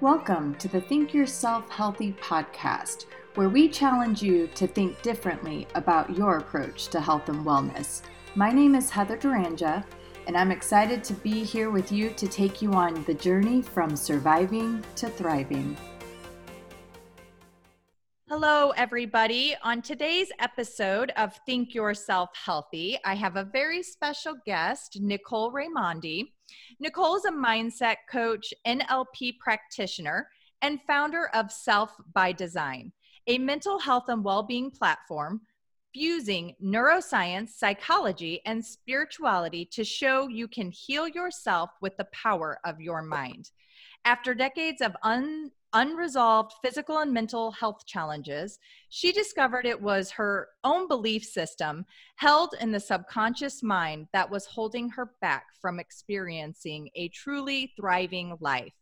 Welcome to the Think Yourself Healthy podcast, where we challenge you to think differently about your approach to health and wellness. My name is Heather Duranja, and I'm excited to be here with you to take you on the journey from surviving to thriving. Hello, everybody. On today's episode of Think Yourself Healthy, I have a very special guest, Nicole Raimondi. Nicole is a mindset coach, NLP practitioner, and founder of Self by Design, a mental health and well being platform fusing neuroscience, psychology, and spirituality to show you can heal yourself with the power of your mind. After decades of un- unresolved physical and mental health challenges, she discovered it was her own belief system held in the subconscious mind that was holding her back from experiencing a truly thriving life.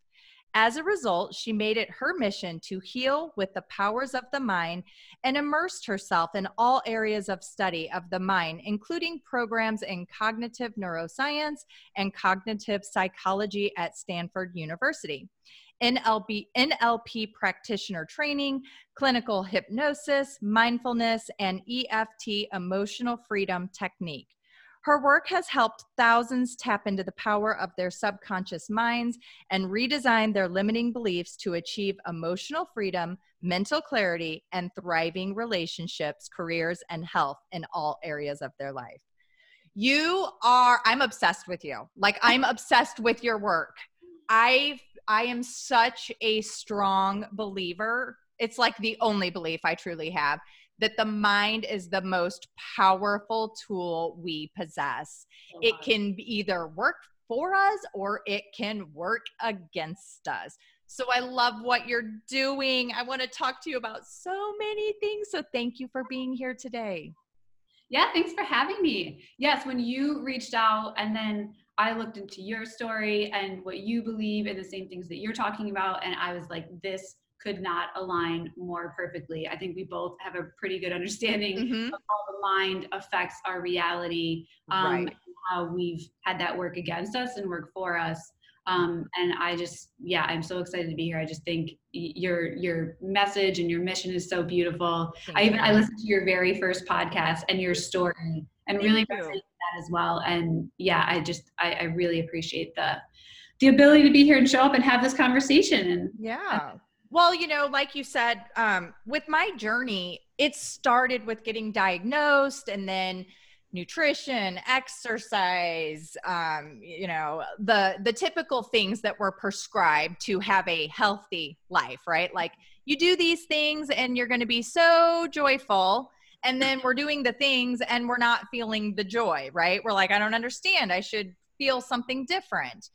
As a result, she made it her mission to heal with the powers of the mind and immersed herself in all areas of study of the mind, including programs in cognitive neuroscience and cognitive psychology at Stanford University. NLP, NLP practitioner training, clinical hypnosis, mindfulness, and EFT emotional freedom technique. Her work has helped thousands tap into the power of their subconscious minds and redesign their limiting beliefs to achieve emotional freedom, mental clarity, and thriving relationships, careers, and health in all areas of their life. You are, I'm obsessed with you. Like, I'm obsessed with your work. I I am such a strong believer. It's like the only belief I truly have that the mind is the most powerful tool we possess. Oh, it can either work for us or it can work against us. So I love what you're doing. I want to talk to you about so many things. So thank you for being here today. Yeah, thanks for having me. Yes, when you reached out and then I looked into your story and what you believe and the same things that you're talking about. And I was like, this could not align more perfectly. I think we both have a pretty good understanding mm-hmm. of how the mind affects our reality, um, right. how we've had that work against us and work for us. Um, and I just, yeah, I'm so excited to be here. I just think your your message and your mission is so beautiful. Thank I even you. I listened to your very first podcast and your story and Thank really resonated that as well. And yeah, I just I, I really appreciate the the ability to be here and show up and have this conversation. And yeah. Well, you know, like you said, um, with my journey, it started with getting diagnosed and then nutrition exercise um, you know the the typical things that were prescribed to have a healthy life right? Like you do these things and you're going to be so joyful and then we're doing the things and we're not feeling the joy right? We're like i don't understand. I should feel something different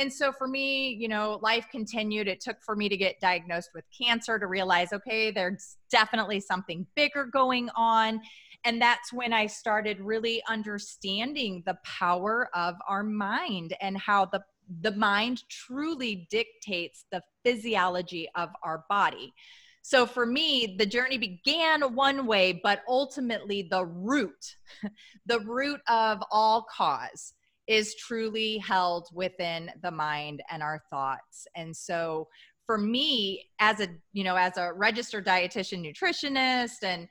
and so for me you know life continued. It took for me to get diagnosed with cancer to realize okay there's definitely something bigger going on. And that's when i started really understanding the power of our mind and how the the mind truly dictates the physiology of our body. So for me, the journey began one way, but ultimately the root, the root of all cause is truly held within the mind and our thoughts. And so for me, as a, you know, as a registered dietitian nutritionist and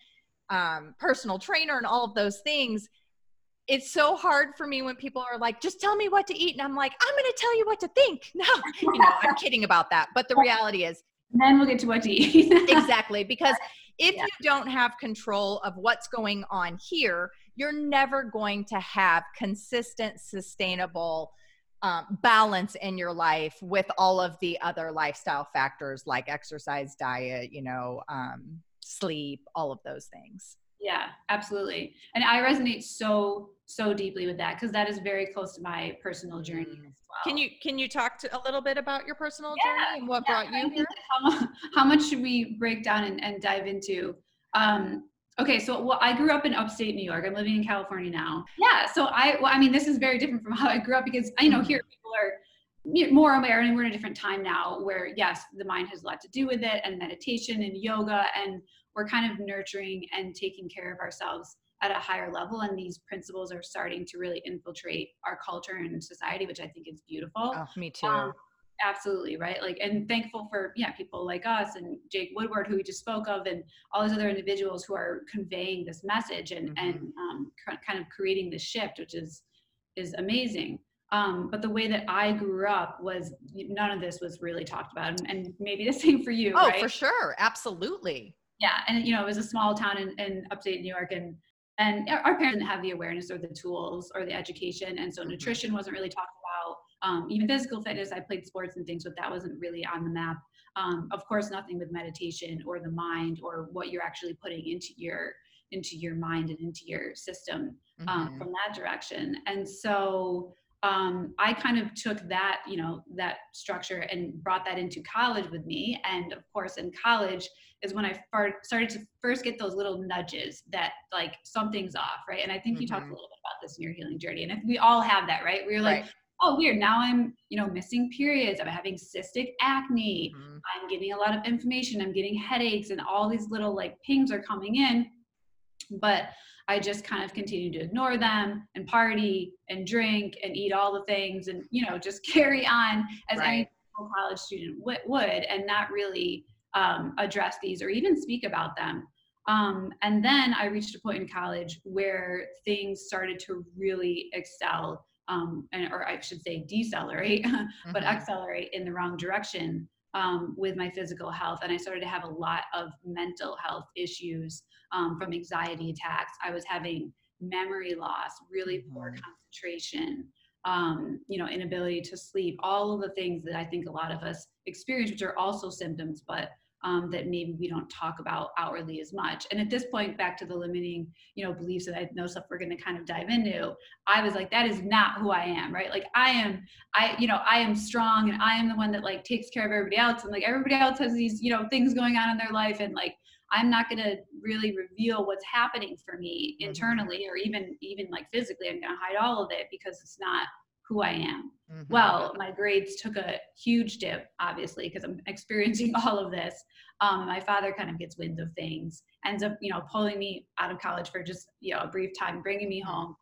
um, personal trainer and all of those things, it's so hard for me when people are like, just tell me what to eat. And I'm like, I'm going to tell you what to think. No, you know, I'm kidding about that. But the reality is, then we'll get to what to eat. exactly. Because if yeah. you don't have control of what's going on here, you're never going to have consistent, sustainable um, balance in your life with all of the other lifestyle factors like exercise, diet, you know, um, sleep, all of those things. Yeah, absolutely. And I resonate so so deeply with that because that is very close to my personal journey mm. as well. Can you can you talk to a little bit about your personal yeah, journey and what yeah. brought you here? How, how, much should we break down and, and dive into? Um, okay, so well, I grew up in upstate New York. I'm living in California now. Yeah, so I well, I mean, this is very different from how I grew up because I know here people are more aware and we're in a different time now where yes the mind has a lot to do with it and meditation and yoga and we're kind of nurturing and taking care of ourselves at a higher level and these principles are starting to really infiltrate our culture and society which i think is beautiful oh, me too um, absolutely right like and thankful for yeah people like us and jake woodward who we just spoke of and all these other individuals who are conveying this message and mm-hmm. and um, kind of creating this shift which is is amazing um, but the way that i grew up was none of this was really talked about and, and maybe the same for you oh right? for sure absolutely yeah and you know it was a small town in, in upstate new york and and our parents didn't have the awareness or the tools or the education and so mm-hmm. nutrition wasn't really talked about um, even physical fitness i played sports and things but that wasn't really on the map um, of course nothing with meditation or the mind or what you're actually putting into your into your mind and into your system um, mm-hmm. from that direction and so um, I kind of took that, you know, that structure and brought that into college with me. And of course, in college is when I started to first get those little nudges that like something's off, right? And I think mm-hmm. you talked a mm-hmm. little bit about this in your healing journey, and if we all have that, right? We're like, right. Oh, weird. Now I'm, you know, missing periods. I'm having cystic acne. Mm-hmm. I'm getting a lot of inflammation. I'm getting headaches, and all these little like pings are coming in. But I just kind of continue to ignore them and party and drink and eat all the things and, you know, just carry on as right. any college student would and not really um, address these or even speak about them. Um, and then I reached a point in college where things started to really excel, um, and, or I should say decelerate, mm-hmm. but accelerate in the wrong direction um, with my physical health. And I started to have a lot of mental health issues um, from anxiety attacks. I was having memory loss, really poor mm-hmm. concentration, um, you know, inability to sleep, all of the things that I think a lot of us experience, which are also symptoms, but um, that maybe we don't talk about outwardly as much. And at this point, back to the limiting, you know, beliefs that I know stuff we're going to kind of dive into. I was like, that is not who I am, right? Like I am, I, you know, I am strong and I am the one that like takes care of everybody else. And like everybody else has these, you know, things going on in their life. And like, I'm not going to really reveal what's happening for me mm-hmm. internally or even, even like physically. I'm going to hide all of it because it's not who I am. Mm-hmm. Well, my grades took a huge dip, obviously, because I'm experiencing all of this. Um, my father kind of gets wind of things, ends up, you know, pulling me out of college for just, you know, a brief time, bringing me home.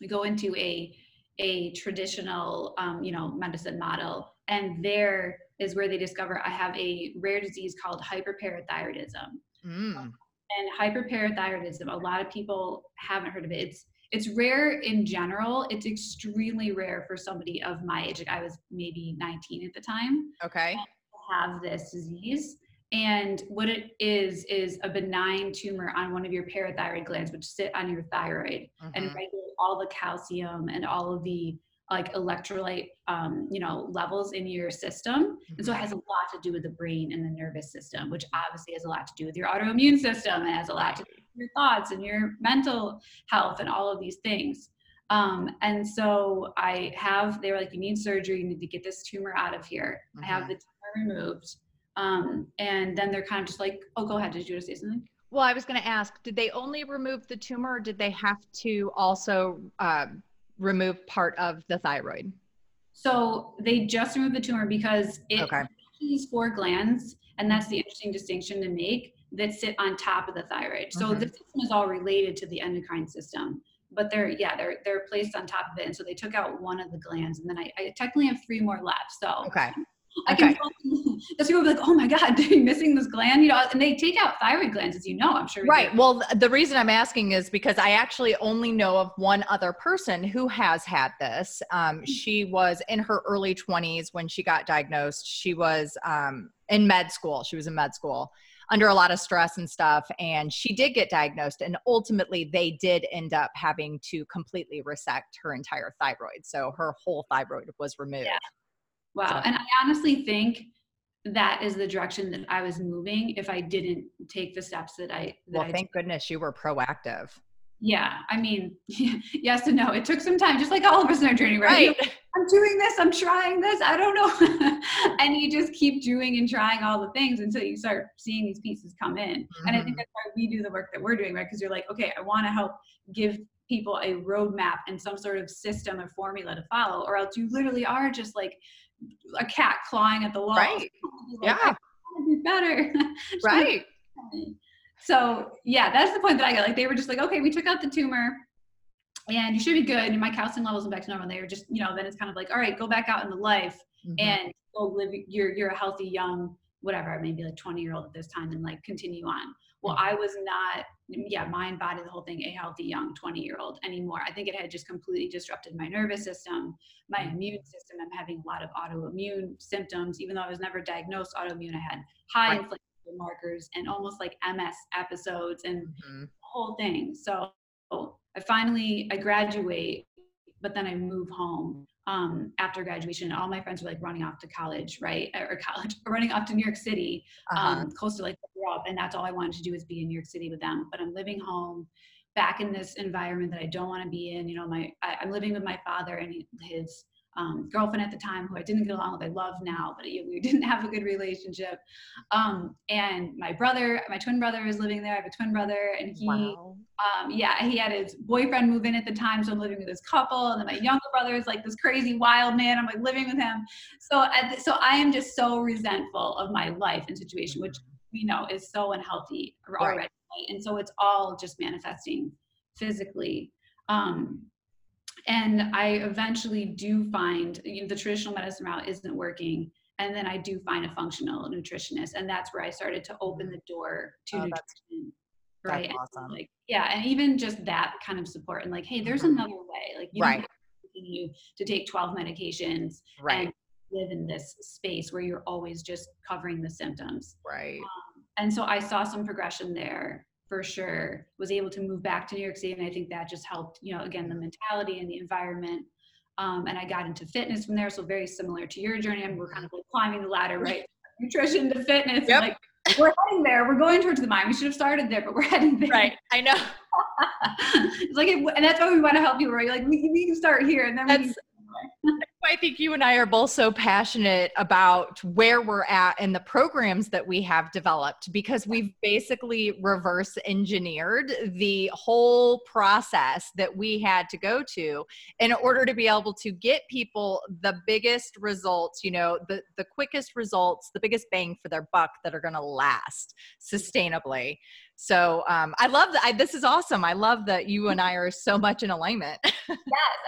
We go into a a traditional, um, you know, medicine model, and there is where they discover I have a rare disease called hyperparathyroidism. Mm. And hyperparathyroidism, a lot of people haven't heard of it. It's it's rare in general. It's extremely rare for somebody of my age. Like I was maybe 19 at the time. Okay. Have this disease. And what it is, is a benign tumor on one of your parathyroid glands, which sit on your thyroid mm-hmm. and regulate all the calcium and all of the like electrolyte um, you know levels in your system and so it mm-hmm. has a lot to do with the brain and the nervous system which obviously has a lot to do with your autoimmune system and has a lot to do your thoughts and your mental health and all of these things um, and so i have they were like you need surgery you need to get this tumor out of here mm-hmm. i have mm-hmm. the tumor removed um, and then they're kind of just like oh go ahead did you want to say something well, I was going to ask, did they only remove the tumor or did they have to also um, remove part of the thyroid? So they just removed the tumor because it okay. these four glands, and that's the interesting distinction to make that sit on top of the thyroid. So mm-hmm. the system is all related to the endocrine system, but they're yeah they're they're placed on top of it. And so they took out one of the glands, and then I, I technically have three more left. So okay. I okay. can just people be like, oh my God, they're missing this gland, you know, and they take out thyroid glands, as you know, I'm sure. Right. Well, the reason I'm asking is because I actually only know of one other person who has had this. Um, mm. she was in her early 20s when she got diagnosed. She was um, in med school. She was in med school under a lot of stress and stuff. And she did get diagnosed. And ultimately, they did end up having to completely resect her entire thyroid. So her whole thyroid was removed. Yeah. Wow. So. And I honestly think that is the direction that I was moving if I didn't take the steps that I. That well, I thank goodness you were proactive. Yeah, I mean, yes and no. It took some time, just like all of us in our journey, right? right. I'm doing this, I'm trying this, I don't know. and you just keep doing and trying all the things until you start seeing these pieces come in. Mm-hmm. And I think mm-hmm. that's why we do the work that we're doing, right? Because you're like, okay, I want to help give people a roadmap and some sort of system or formula to follow, or else you literally are just like a cat clawing at the wall. Right. Like, yeah. Do better. right. So yeah, that's the point that I got. Like they were just like, okay, we took out the tumor and you should be good. And my calcium levels went back to normal. They were just, you know, then it's kind of like, all right, go back out into life. mm-hmm. and go live you're you're a healthy young whatever maybe like 20 year old at this time and like continue on well mm-hmm. i was not yeah mind body the whole thing a healthy young 20 year old anymore i think it had just completely disrupted my nervous system my mm-hmm. immune system i'm having a lot of autoimmune symptoms even though i was never diagnosed autoimmune i had high right. inflammation markers and almost like ms episodes and mm-hmm. the whole thing so i finally i graduate but then i move home um, after graduation. All my friends were like running off to college, right? Or college, or running off to New York City, uh-huh. um, close to like. And that's all I wanted to do was be in New York City with them. But I'm living home back in this environment that I don't want to be in. You know, my I, I'm living with my father and his um, girlfriend at the time who I didn't get along with. I love now, but we didn't have a good relationship. Um, and my brother, my twin brother, is living there. I have a twin brother, and he, wow. um, yeah, he had his boyfriend move in at the time, so I'm living with this couple. And then my younger brother is like this crazy wild man. I'm like living with him. So, the, so I am just so resentful of my life and situation, which we know is so unhealthy already. Right. And so it's all just manifesting physically. Um, and i eventually do find you know, the traditional medicine route isn't working and then i do find a functional nutritionist and that's where i started to open the door to oh, nutrition that's, right that's awesome. like yeah and even just that kind of support and like hey there's mm-hmm. another way like you right. don't have to continue to take 12 medications right and live in this space where you're always just covering the symptoms right um, and so i saw some progression there for sure was able to move back to new york city and i think that just helped you know again the mentality and the environment. Um, and i got into fitness from there so very similar to your journey and we're kind of like climbing the ladder right? Nutrition to fitness yep. like we're heading there. We're going towards the mind we should have started there but we're heading there. Right. I know. It's like and that's why we want to help people right? Like we, we can start here and then we that's, I think you and I are both so passionate about where we're at and the programs that we have developed because we've basically reverse engineered the whole process that we had to go to in order to be able to get people the biggest results, you know, the, the quickest results, the biggest bang for their buck that are going to last sustainably. So um, I love that. I, this is awesome. I love that you and I are so much in alignment. yes,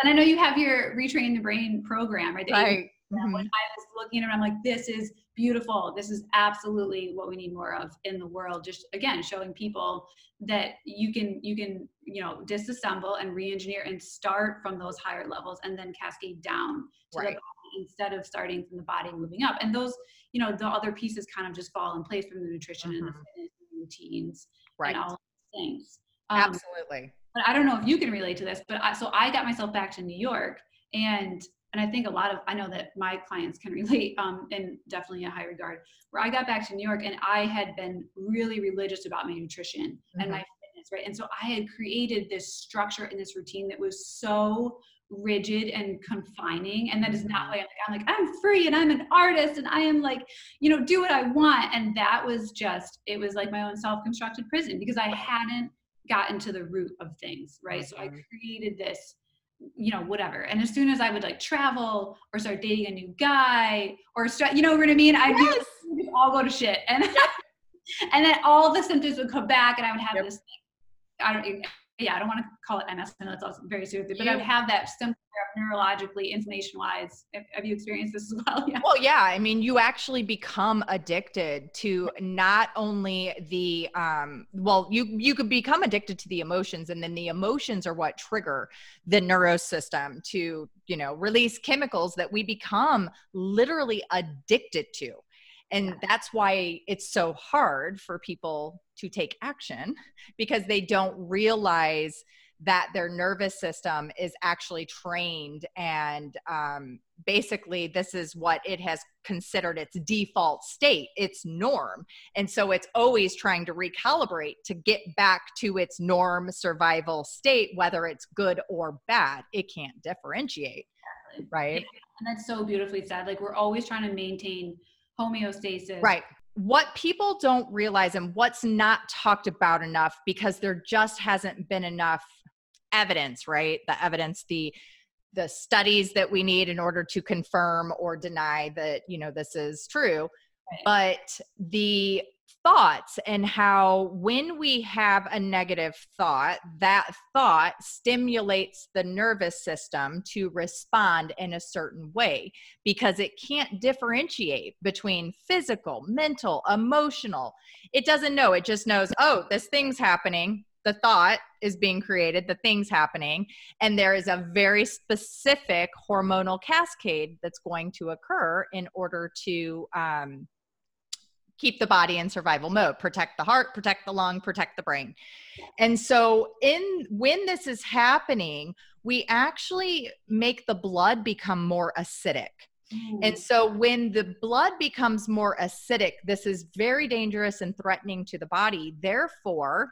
and I know you have your retrain the brain program, right? Right. Mm-hmm. When I was looking at it, I'm like, this is beautiful. This is absolutely what we need more of in the world. Just again, showing people that you can you can you know disassemble and re-engineer and start from those higher levels and then cascade down to right. the body instead of starting from the body and moving up. And those you know the other pieces kind of just fall in place from the nutrition mm-hmm. and the mm-hmm. fitness routines right. and all things. Um, Absolutely. But I don't know if you can relate to this, but I, so I got myself back to New York and and I think a lot of I know that my clients can relate um, in definitely a high regard. Where I got back to New York and I had been really religious about my nutrition mm-hmm. and my fitness, right? And so I had created this structure and this routine that was so rigid and confining and that is not mm-hmm. like I'm like I'm free and I'm an artist and I am like you know do what I want. And that was just it was like my own self-constructed prison because I hadn't gotten to the root of things right? So I mm-hmm. created this you know whatever. And as soon as I would like travel or start dating a new guy or start you know what I mean? I'd yes. all go to shit. And and then all the symptoms would come back and I would have yep. this I don't yeah, I don't want to call it MS. I know it's also very serious, but I would have that symptom neurologically, inflammation wise. Have you experienced this as well? Yeah. Well, yeah. I mean, you actually become addicted to not only the um, well, you you could become addicted to the emotions, and then the emotions are what trigger the neurosystem to you know release chemicals that we become literally addicted to. And that's why it's so hard for people to take action because they don't realize that their nervous system is actually trained and um, basically this is what it has considered its default state its norm. And so it's always trying to recalibrate to get back to its norm survival state whether it's good or bad. It can't differentiate right? And that's so beautifully said. Like we're always trying to maintain homeostasis. Right. What people don't realize and what's not talked about enough because there just hasn't been enough evidence, right? The evidence, the the studies that we need in order to confirm or deny that, you know, this is true. Right. But the thoughts and how when we have a negative thought, that thought stimulates the nervous system to respond in a certain way because it can't differentiate between physical, mental, emotional. It doesn't know. It just knows, oh, this thing's happening. The thought is being created, the thing's happening, and there is a very specific hormonal cascade that's going to occur in order to um, keep the body in survival mode protect the heart protect the lung protect the brain. And so in when this is happening we actually make the blood become more acidic. Mm. And so when the blood becomes more acidic this is very dangerous and threatening to the body. Therefore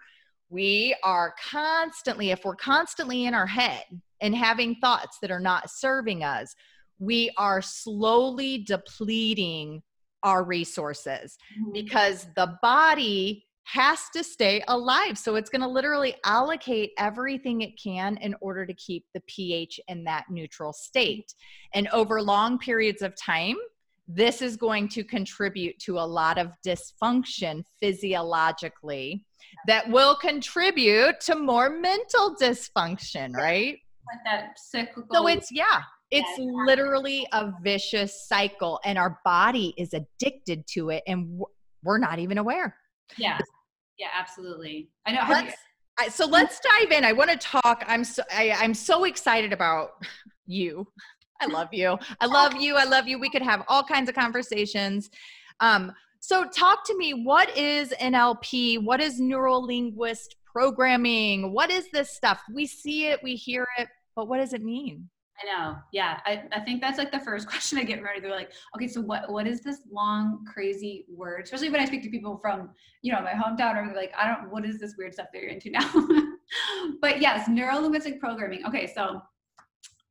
we are constantly if we're constantly in our head and having thoughts that are not serving us we are slowly depleting our resources mm-hmm. because the body has to stay alive. So it's going to literally allocate everything it can in order to keep the pH in that neutral state. And over long periods of time, this is going to contribute to a lot of dysfunction physiologically that will contribute to more mental dysfunction, right? Like that cyclical. So it's, yeah, it's literally a vicious cycle, and our body is addicted to it, and we're not even aware. Yeah, yeah, absolutely. I know. Let's, I, so let's dive in. I want to talk. I'm so I, I'm so excited about you. I love you. I love you. I love you. We could have all kinds of conversations. Um, so talk to me. What is NLP? What is neuro linguist programming? What is this stuff? We see it, we hear it, but what does it mean? I know. Yeah. I, I think that's like the first question I get ready. They're like, okay, so what what is this long, crazy word? Especially when I speak to people from, you know, my hometown or like, I don't what is this weird stuff that you're into now? but yes, neuro linguistic programming. Okay, so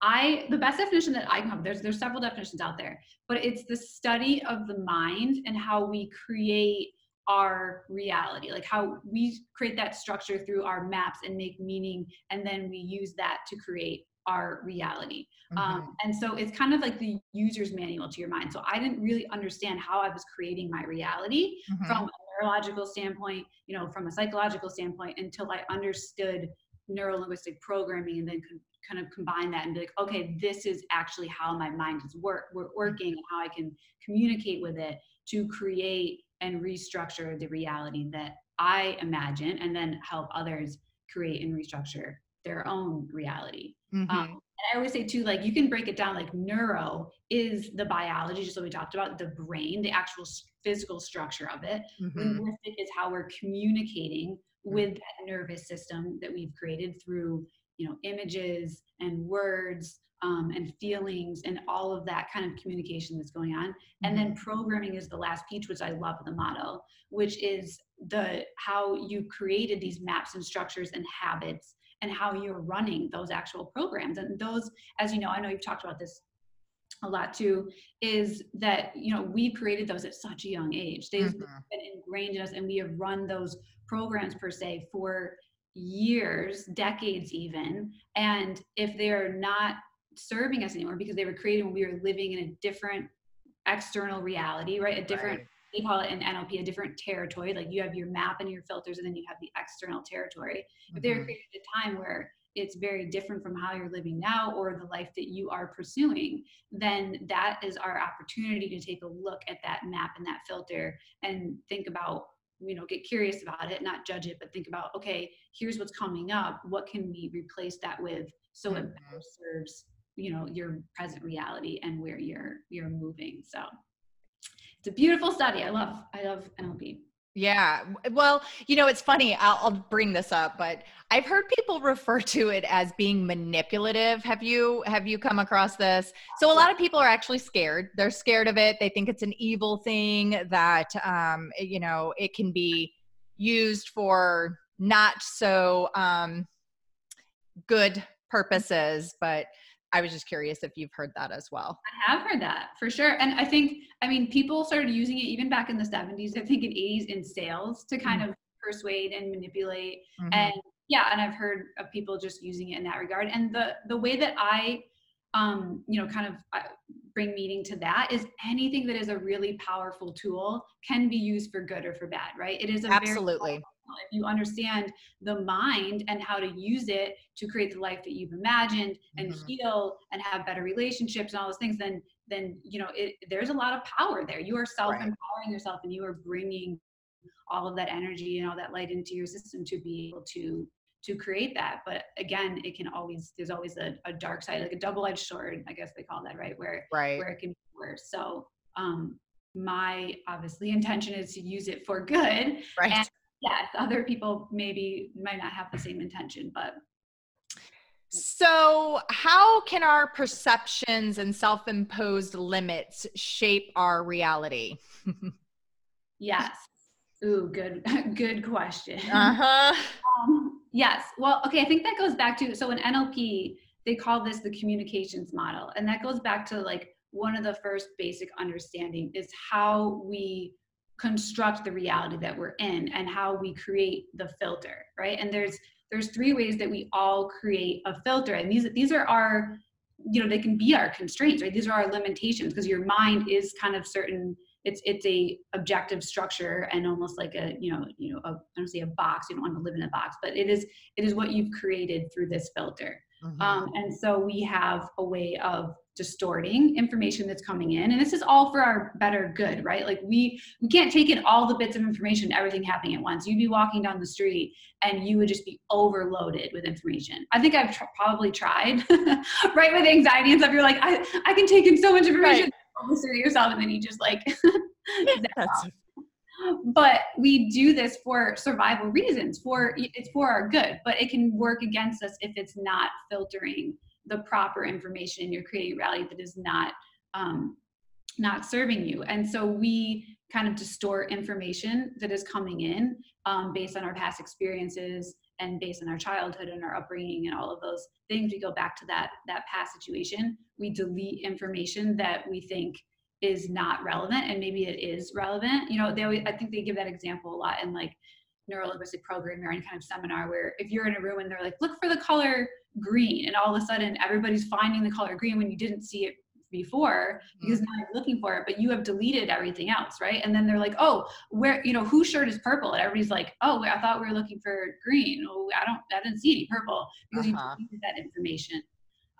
I the best definition that I come there's there's several definitions out there, but it's the study of the mind and how we create our reality, like how we create that structure through our maps and make meaning, and then we use that to create our reality. Um, mm-hmm. Um, and so it's kind of like the user's manual to your mind. So I didn't really understand how I was creating my reality mm-hmm. from a neurological standpoint, you know, from a psychological standpoint until I understood neurolinguistic programming and then could kind of combine that and be like, okay, this is actually how my mind is work, working and how I can communicate with it to create and restructure the reality that I imagine and then help others create and restructure their own reality. Um, mm-hmm. Um, and I always say too, like you can break it down like neuro is the biology, just what we talked about, the brain, the actual physical structure of it. Mm-hmm. Linguistic is how we're communicating mm-hmm. with that nervous system that we've created through, you know, images and words um, and feelings and all of that kind of communication that's going on. And then mm-hmm. programming is the last piece, which I love the model, which is the how you created these maps and structures and habits and how you're running those actual programs. And those, as you know, I know you've talked about this a lot too, is that, you know, we created those at such a young age. They've mm-hmm. been ingrained in us and we have run those programs per se for years, decades even. And if they're not serving us anymore because they were created when we were living in a different external reality, right? A different right they call it in NLP a different territory. Like you have your map and your filters, and then you have the external territory. Mm-hmm. If they're created a time where it's very different from how you're living now or the life that you are pursuing, then that is our opportunity to take a look at that map and that filter and think about, you know, get curious about it, not judge it, but think about, okay, here's what's coming up. What can we replace that with so mm-hmm. it better serves, you know, your present reality and where you're you're moving. So it's a beautiful study. I love I love NLP. Yeah. Well, you know, it's funny. I'll, I'll, bring this up, but I've heard people refer to it as being manipulative. Have you have you come across this? So a lot of people are actually scared. They're scared of it. They think it's an evil thing that um, you know it can be used for not so um, good purposes, but I was just curious if you've heard that as well. I have heard that for sure. And I think, I mean, people started using it even back in the 70s, I think in 80s in sales to kind mm-hmm. of persuade and manipulate. Mm-hmm. And yeah, and I've heard of people just using it in that regard. And the the way that I um, you know, kind of uh, bring meaning to that is anything that is a really powerful tool can be used for good or for bad, right? It is a absolutely. If you understand the mind and how to use it to create the life that you've imagined and mm-hmm. heal and have better relationships and all those things, then then you know it, there's a lot of power there. You are self-empowering right. yourself, and you are bringing all of that energy and all that light into your system to be able to to create that but again it can always there's always a, a dark side like a double-edged sword i guess they call that right where right where it can be worse so um my obviously intention is to use it for good right and yes other people maybe might not have the same intention but so, how can our perceptions and self imposed limits shape our reality? yes. Ooh, good, good question. Uh huh. Um, yes. Well, okay. I think that goes back to so in NLP they call this the communications model, and that goes back to like one of the first basic understanding is how we construct the reality that we're in and how we create the filter, right? And there's there's three ways that we all create a filter, and these these are our you know they can be our constraints right these are our limitations because your mind is kind of certain it's it's a objective structure and almost like a you know you know a, I don't say a box. You don't want to live in a box, but it is it is what you've created through this filter. Mm-hmm. Um, and so we have a way of distorting information that's coming in and this is all for our better good right? Like we we can't take in all the bits of information everything happening at once. You'd be walking down the street and you would just be overloaded with information. I think i've tr- probably tried right with anxiety and stuff. You're like i i can take in so much information. Right. Yourself and then you just like but we do this for survival reasons for it's for our good but it can work against us if it's not filtering the proper information and you're creating reality that is not um, not serving you. And so we kind of distort information that is coming in um, based on our past experiences and based on our childhood and our upbringing and all of those things. We go back to that that past situation. We delete information that we think is not relevant and maybe it is relevant you know they always, i think they give that example a lot in like neurolinguistic programming or any kind of seminar where if you're in a room and they're like look for the color green and all of a sudden everybody's finding the color green when you didn't see it before because mm-hmm. now you're looking for it, but you have deleted everything else, right? And then they're like, oh, where, you know, whose shirt is purple? And everybody's like, oh, I thought we were looking for green. Oh, I don't, I didn't see any purple because uh-huh. you deleted that information.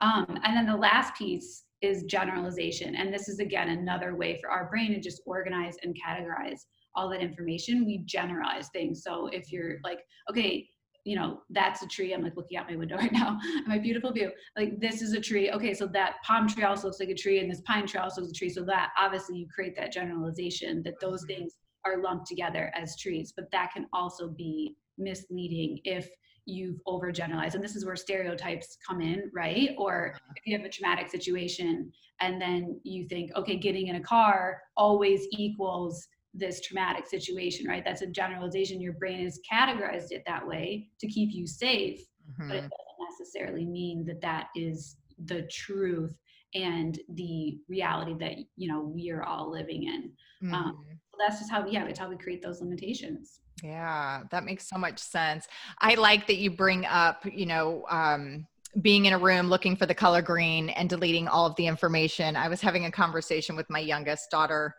Um, and then the last piece is generalization. And this is again another way for our brain to just organize and categorize all that information. We generalize things. So if you're like, okay, you know, that's a tree. I'm like looking out my window right now, my beautiful view. Like this is a tree. Okay, so that palm tree also looks like a tree, and this pine tree also is a tree. So that obviously you create that generalization that those mm-hmm. things are lumped together as trees. But that can also be misleading if you've overgeneralized. And this is where stereotypes come in, right? Or uh-huh. if you have a traumatic situation and then you think, okay, getting in a car always equals this traumatic situation, right? That's a generalization. Your brain has categorized it that way to keep you safe, mm-hmm. but it mm-hmm. doesn't necessarily mean that that is the truth and the reality that you know we are all living in. Um, mm-hmm. Um, so that's just how, yeah, that's how we create those limitations. Yeah, that makes so much sense. I like that you bring up, you know, um, being in a room looking for the color green and deleting all of the information. I was having a conversation with my youngest daughter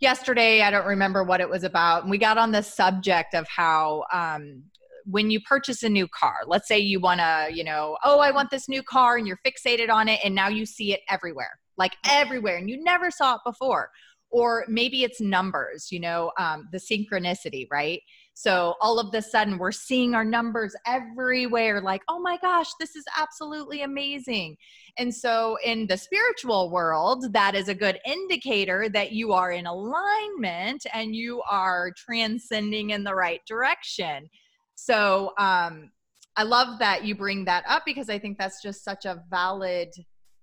yesterday. I don't remember what it was about. And we got on the subject of how um, when you purchase a new car, let's say you want to, you know, oh, I want this new car and you're fixated on it and now you see it everywhere, like everywhere, and you never saw it before. Or maybe it's numbers, you know, um, the synchronicity, right? So all of the sudden, we're seeing our numbers everywhere, like, oh my gosh, this is absolutely amazing. And so in the spiritual world, that is a good indicator that you are in alignment and you are transcending in the right direction. So um, I love that you bring that up because I think that's just such a valid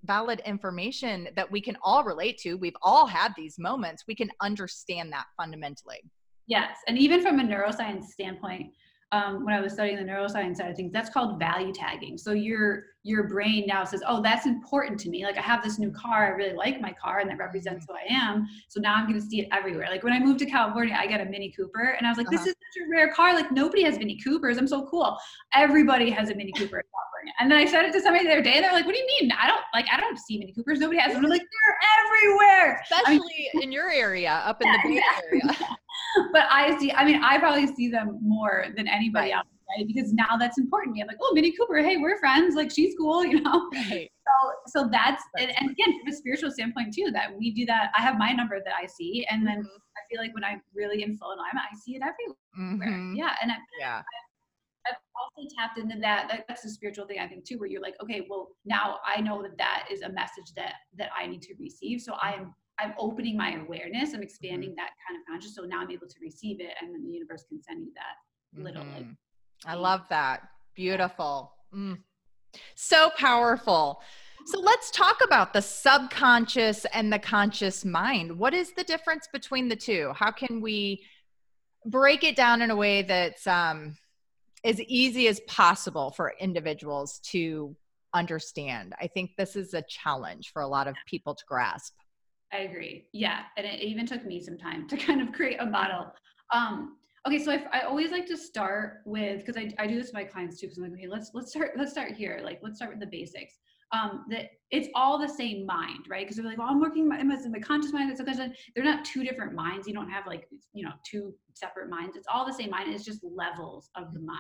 valid information that we can all relate to. We've all had these moments. We can understand that fundamentally. Yes, and even from a neuroscience standpoint, um, when I was studying the neuroscience side of things, that's called value tagging. So your your brain now says, "Oh, that's important to me. Like I have this new car. I really like my car, and that represents who I am. So now I'm going to see it everywhere. Like when I moved to California, I got a Mini Cooper, and I was like, uh-huh. "This is such a rare car. Like nobody has Mini Coopers. I'm so cool. Everybody has a Mini Cooper in California." And then I said it to somebody the other day, and they're like, "What do you mean? I don't like. I don't see Mini Coopers. Nobody has them." I'm like, "They're everywhere, especially I mean, in your area, up in yeah, the Bay Area. but I see. I mean, I probably see them more than anybody right. else, right? Because now that's important to me. I'm like, oh, Mini Cooper. Hey, we're friends. Like she's cool, you know. Right. So, so that's, that's and, again from a spiritual standpoint too. That we do that. I have my number that I see, and then mm-hmm. I feel like when I'm really in full alignment, I see it everywhere. Mm-hmm. Yeah, and I, yeah. I've also tapped into that. That's a spiritual thing, I think, too, where you're like, okay, well, now I know that that is a message that that I need to receive. So I am I'm opening my awareness. I'm expanding mm-hmm. that kind of conscious. So now I'm able to receive it, and then the universe can send me that little. Mm-hmm. Like, I love that. Beautiful. Mm. So powerful. So let's talk about the subconscious and the conscious mind. What is the difference between the two? How can we break it down in a way that's um, as easy as possible for individuals to understand. I think this is a challenge for a lot of people to grasp. I agree. Yeah, and it even took me some time to kind of create a model. Um, okay, so I, I always like to start with because I, I do this with my clients too. Because I'm like, okay, let's let's start let's start here. Like, let's start with the basics. Um, that it's all the same mind, right? Because they're like, well, I'm working my, my conscious mind, it's a They're not two different minds. You don't have like you know two separate minds. It's all the same mind. It's just levels of the mind.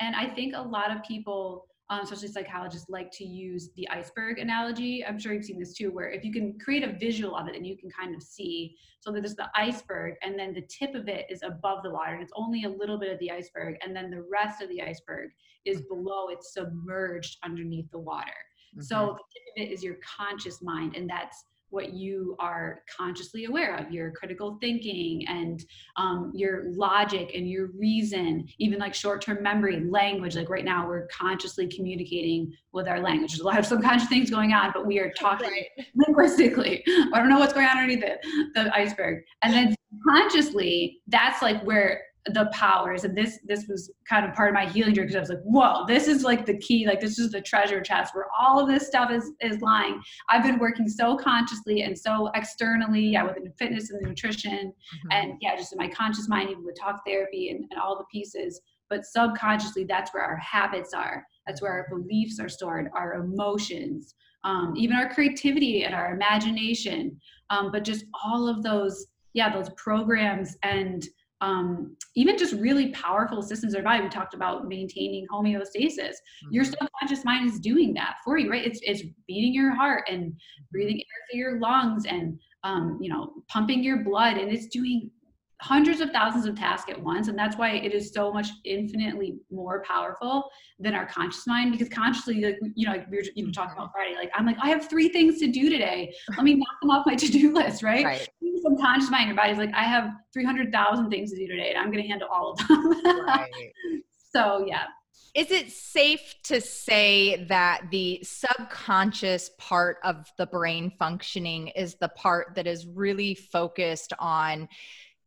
And I think a lot of people, um, especially psychologists, like to use the iceberg analogy. I'm sure you've seen this too, where if you can create a visual of it and you can kind of see, so there's the iceberg, and then the tip of it is above the water, and it's only a little bit of the iceberg, and then the rest of the iceberg is below, it's submerged underneath the water. Mm-hmm. So the tip of it is your conscious mind, and that's what you are consciously aware of your critical thinking and um, your logic and your reason even like short-term memory language like right now we're consciously communicating with our language. There's a lot of subconscious things going on but we are talking right. linguistically. I don't know what's going on underneath the, the iceberg. And then consciously that's like where the powers. And this this was kind of part of my healing journey because i was like whoa this is like the key like this is the treasure chest where all of this stuff is is lying. I've been working so consciously and so externally yeah within fitness and nutrition mm-hmm. and yeah just in my conscious mind even with talk therapy and, and all the pieces. But subconsciously that's where our habits are. That's where our beliefs are stored our emotions um, even our creativity and our imagination. Um, but just all of those yeah those programs and um, even just really powerful systems of our body. We talked about maintaining homeostasis. Mm-hmm. Your subconscious mind is doing that for you, right? It's it's beating your heart and mm-hmm. breathing air through your lungs and um, you know pumping your blood, and it's doing hundreds of thousands of tasks at once and that's why it is so much infinitely more powerful than our conscious mind because consciously like you know like we were even talking about mm-hmm. friday like i'm like i have three things to do today. Let me knock them off my to-do list right, right. some conscious mind. Your body's like i have 300000 things to do today and i'm going to handle all of them. Right. so yeah. Is it safe to say that the subconscious part of the brain functioning is the part that is really focused on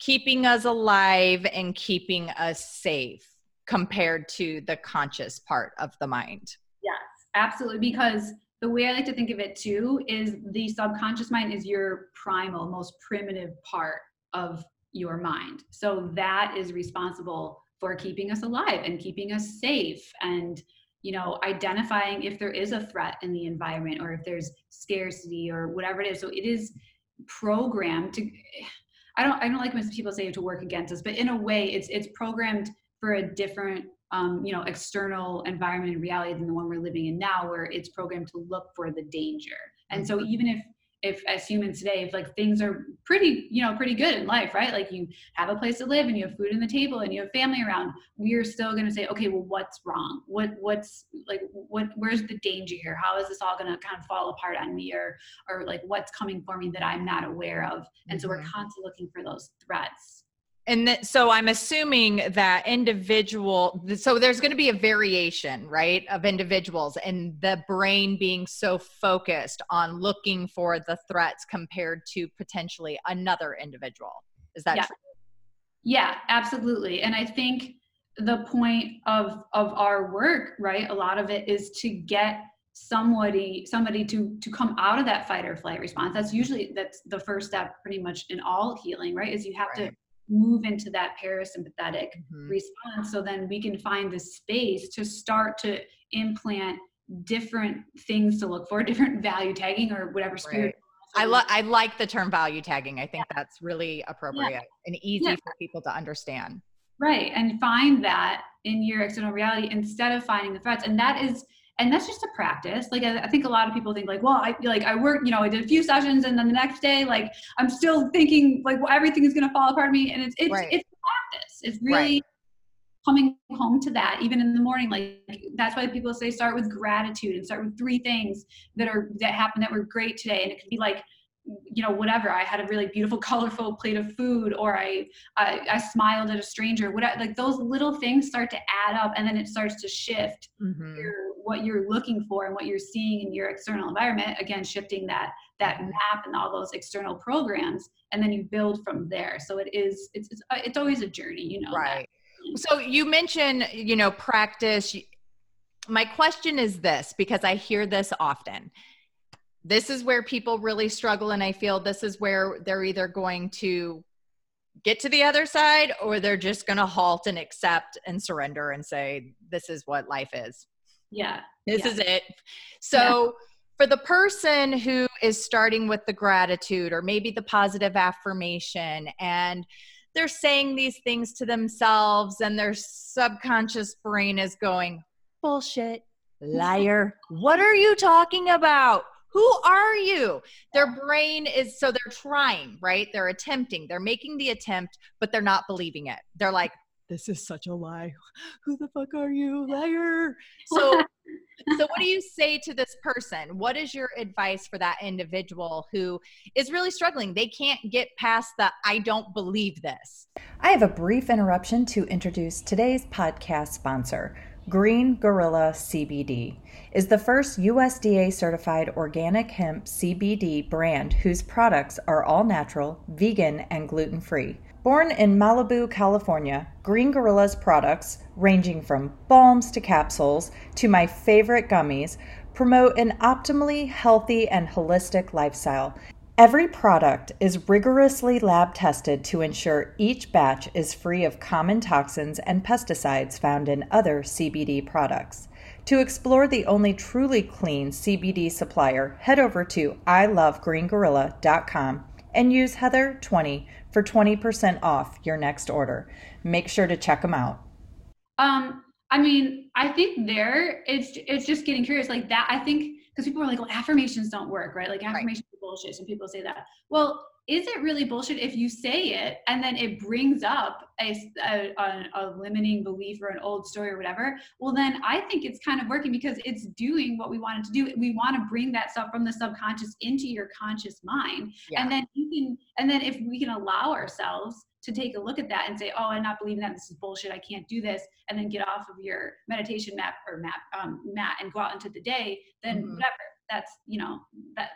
keeping us alive and keeping us safe compared to the conscious part of the mind. Yes, absolutely. Because the way I like to think of it too is the subconscious mind is your primal, most primitive part of your mind. So that is responsible for keeping us alive and keeping us safe and you know identifying if there is a threat in the environment or if there's scarcity or whatever it is so it is programmed to I don't I don't like when people say it to work against us, but in a way, it's it's programmed for a different um, you know external environment and reality than the one we're living in now, where it's programmed to look for the danger. And so even if if as humans today if like things are pretty you know pretty good in life right? Like you have a place to live and you have food on the table and you have family around we're still going to say okay well what's wrong? What what's like what where's the danger here? How is this all going to kind of fall apart on me or or like what's coming for me that i'm not aware of? And so we're mm-hmm. constantly looking for those threats and th- so i'm assuming that individual so there's going to be a variation right of individuals and the brain being so focused on looking for the threats compared to potentially another individual is that yeah. true yeah absolutely and i think the point of of our work right a lot of it is to get somebody somebody to to come out of that fight or flight response that's usually that's the first step pretty much in all healing right is you have right. to move into that parasympathetic mm-hmm. response so then we can find the space to start to implant different things to look for different value tagging or whatever spirit right. I love I like the term value tagging. I think yeah. that's really appropriate yeah. and easy yeah. for people to understand. Right. And find that in your external reality instead of finding the threats. And that is and that's just a practice. Like I, I think a lot of people think like, well, I like I work, you know, I did a few sessions and then the next day, like I'm still thinking like well, everything is gonna fall apart of me. And it's it's right. it's practice. It's really right coming home to that even in the morning like that's why people say start with gratitude and start with three things that are that happened that were great today and it could be like you know whatever i had a really beautiful colorful plate of food or i i, I smiled at a stranger whatever like those little things start to add up and then it starts to shift mm-hmm. your, what you're looking for and what you're seeing in your external environment again shifting that that mm-hmm. map and all those external programs and then you build from there so it is it's it's, it's always a journey you know right that so you mentioned, you know, practice. My question is this because I hear this often. This is where people really struggle, and I feel this is where they're either going to get to the other side or they're just going to halt and accept and surrender and say, This is what life is. Yeah. This yeah. is it. So, yeah. for the person who is starting with the gratitude or maybe the positive affirmation and they're saying these things to themselves and their subconscious brain is going bullshit liar what are you talking about who are you their brain is so they're trying right they're attempting they're making the attempt but they're not believing it they're like this is such a lie. Who the fuck are you? Liar. So so what do you say to this person? What is your advice for that individual who is really struggling? They can't get past the i don't believe this. I have a brief interruption to introduce today's podcast sponsor green gorilla cbd is the first usda certified organic hemp cbd brand whose products are all natural vegan and gluten-free Born in Malibu, California, Green Gorilla's products, ranging from balms to capsules to my favorite gummies, promote an optimally healthy and holistic lifestyle. Every product is rigorously lab tested to ensure each batch is free of common toxins and pesticides found in other CBD products. To explore the only truly clean CBD supplier, head over to ilovegreengorilla.com and use Heather20 for 20% off your next order. Make sure to check them out. Um, I mean, I think there it's it's just getting curious like that. I think because people are like, well, affirmations don't work, right? Like affirmations right. are bullshit. Some people say that. Well, is it really bullshit if you say it and then it brings up a, a, a, limiting belief or an old story or whatever well then i think it's kind of working because it's doing what we want it to do we want to bring that stuff from the subconscious into your conscious mind yeah. and then you can and then if we can allow ourselves to take a look at that and say, "Oh, I'm not believing that. This is bullshit. I can't do this," and then get off of your meditation map or map um, mat and go out into the day, then mm-hmm. whatever that's you know that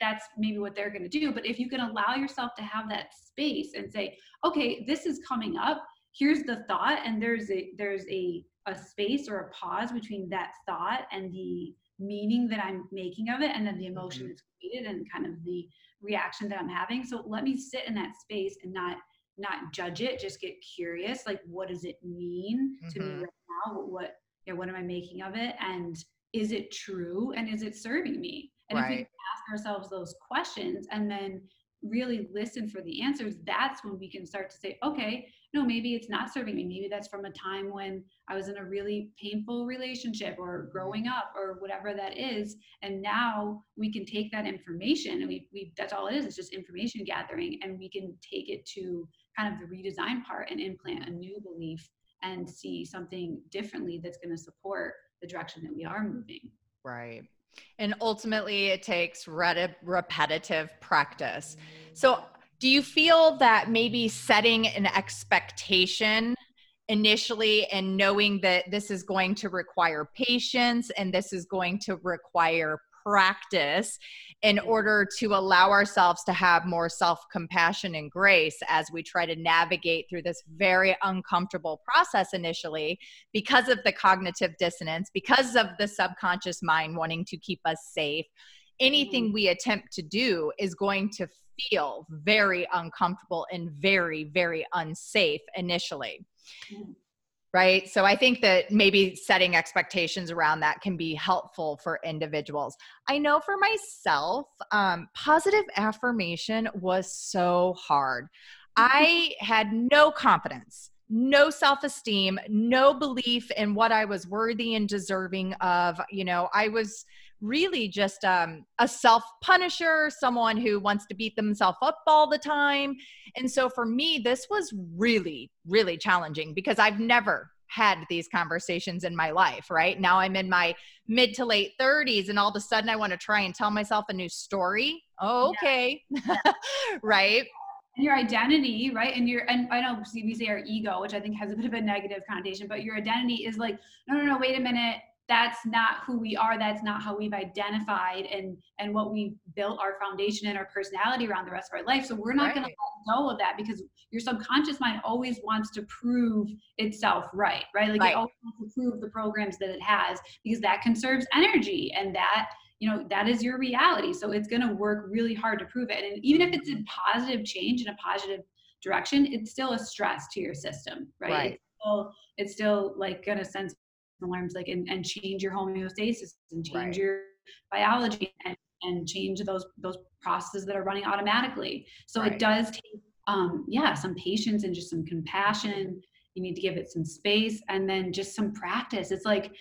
that's maybe what they're going to do but if you can allow yourself to have that space and say okay this is coming up here's the thought and there's a there's a a space or a pause between that thought and the meaning that i'm making of it and then the emotion mm-hmm. that's created and kind of the reaction that i'm having so let me sit in that space and not not judge it just get curious like what does it mean mm-hmm. to me mm-hmm. right now what yeah what am i making of it and is it true and is it serving me? And right. if we ask ourselves those questions and then really listen for the answers that's when we can start to say okay no maybe it's not serving me. Maybe that's from a time when i was in a really painful relationship or mm-hmm. growing up or whatever that is and now we can take that information and we, we that's all it is it's just information gathering and we can take it to kind of the redesign part and implant a new belief and see something differently that's going to support the direction that we are moving. Right. And ultimately, it takes repetitive practice. So, do you feel that maybe setting an expectation initially and knowing that this is going to require patience and this is going to require practice in order to allow ourselves to have more self compassion and grace as we try to navigate through this very uncomfortable process initially because of the cognitive dissonance, because of the subconscious mind wanting to keep us safe. Anything mm-hmm. we attempt to do is going to feel very uncomfortable and very, very unsafe initially. Right? So I think that maybe setting expectations around that can be helpful for individuals. I know for myself, um, positive affirmation was so hard. I had no confidence no self esteem, no belief in what I was worthy and deserving of. You know, I was really just um, a self punisher, someone who wants to beat themselves up all the time. And so for me, this was really, really challenging because I've never had these conversations in my life, right? Now I'm in my mid to late 30s and all of a sudden I want to try and tell myself a new story. Oh, okay. Yeah. right? and your identity, right? And your and I know we say our ego, which I think has a bit of a negative connotation, but your identity is like, no, no, no, wait a minute. That's not who we are. That's not how we've identified and and what we've built our foundation and our personality around the rest of our life. So we're not right. going to let go of that because your subconscious mind always wants to prove itself right, right? Like right. it always wants to prove the programs that it has because that conserves energy and that you know that is your reality so it's going to work really hard to prove it and even if it's a mm-hmm. positive change in a positive direction it's still a stress to your system right, right. It's, still, it's still like going to send alarms like and, and change your homeostasis and change right. your biology and, and change those those processes that are running automatically so right. it does take um yeah some patience and just some compassion you need to give it some space and then just some practice it's like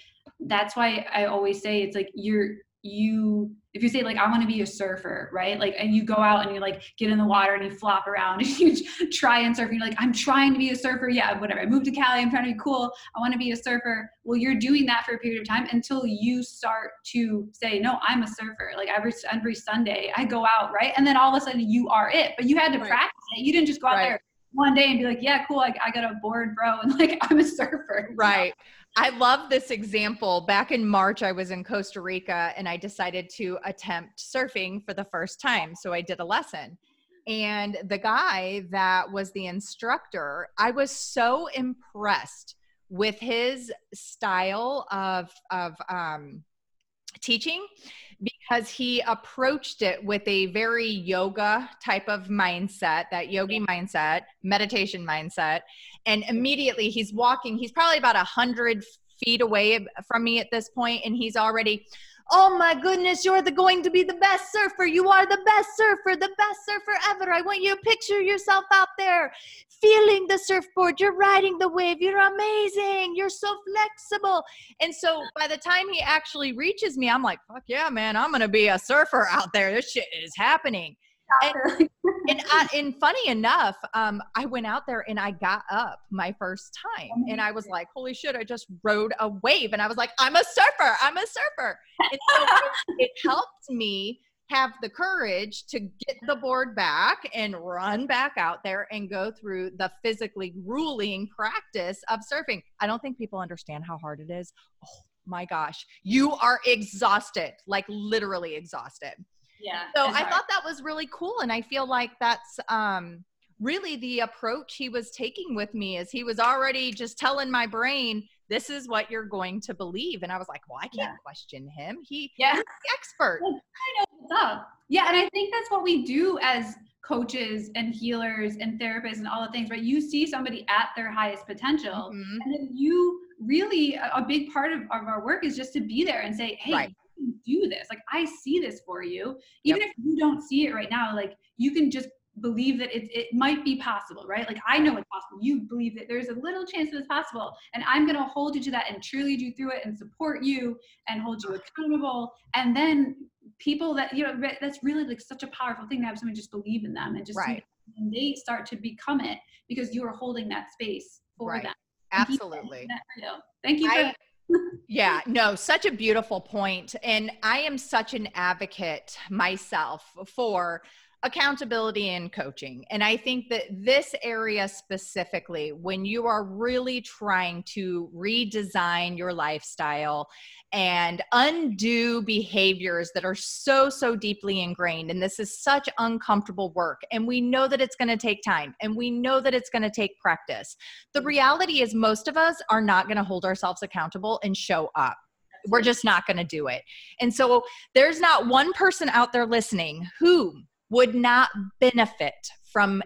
that's why i always say it's like you're you if you say like i want to be a surfer right like and you go out and you like get in the water and you flop around and you try and surf and you're like i'm trying to be a surfer yeah whatever i moved to cali i'm trying to be cool i want to be a surfer well you're doing that for a period of time until you start to say no i'm a surfer like every every sunday i go out right and then all of a sudden you are it but you had to right. practice it you didn't just go out right. there one day and be like, yeah, cool, I, I got a board, bro, and like I'm a surfer. Right. I love this example. Back in March, I was in Costa Rica and I decided to attempt surfing for the first time. So I did a lesson. And the guy that was the instructor, I was so impressed with his style of, of um, teaching because he approached it with a very yoga type of mindset, that yogi mindset, meditation mindset. And immediately he's walking, he's probably about a hundred feet away from me at this point, and he's already Oh my goodness, you're the going to be the best surfer. You are the best surfer, the best surfer ever. I want you to picture yourself out there feeling the surfboard. You're riding the wave. You're amazing. You're so flexible. And so by the time he actually reaches me, I'm like, fuck yeah, man, I'm going to be a surfer out there. This shit is happening and, and, I, and, funny enough, um, I went out there and I got up my first time, and I was like, "Holy shit!" I just rode a wave, and I was like, "I'm a surfer! I'm a surfer!" And so it, it helped me have the courage to get the board back and run back out there and go through the physically grueling practice of surfing. I don't think people understand how hard it is. Oh my gosh, you are exhausted, like literally exhausted. Yeah. So I thought that was really cool. And I feel like that's um, really the approach he was taking with me is he was already just telling my brain, this is what you're going to believe. And I was like, well, I can't yeah. question him. He, yeah. he's the expert. I know what's up. Yeah. And I think that's what we do as coaches and healers and therapists and all the things, right? You see somebody at their highest potential. Mm-hmm. And then you really, a big part of, of our work is just to be there and say, hey, right do this. Like I see this for you. Even yep. if you don't see it right now, like you can just believe that it, it might be possible, right? Like I know it's possible. You believe that there's a little chance that it's possible. And I'm going to hold you to that and cheerlead you through it and support you and hold you accountable. And then people that, you know, that's really like such a powerful thing to have someone just believe in them and just, right. and they start to become it because you are holding that space for right. them. Absolutely. Thank you. For- yeah, no, such a beautiful point. And I am such an advocate myself for accountability and coaching. And I think that this area specifically, when you are really trying to redesign your lifestyle and undo behaviors that are so, so deeply ingrained, and this is such uncomfortable work, and we know that it's going to take time and we know that it's going to take practice. The reality is, most of us are not going to hold ourselves accountable and show up we're just not going to do it. And so there's not one person out there listening who would not benefit from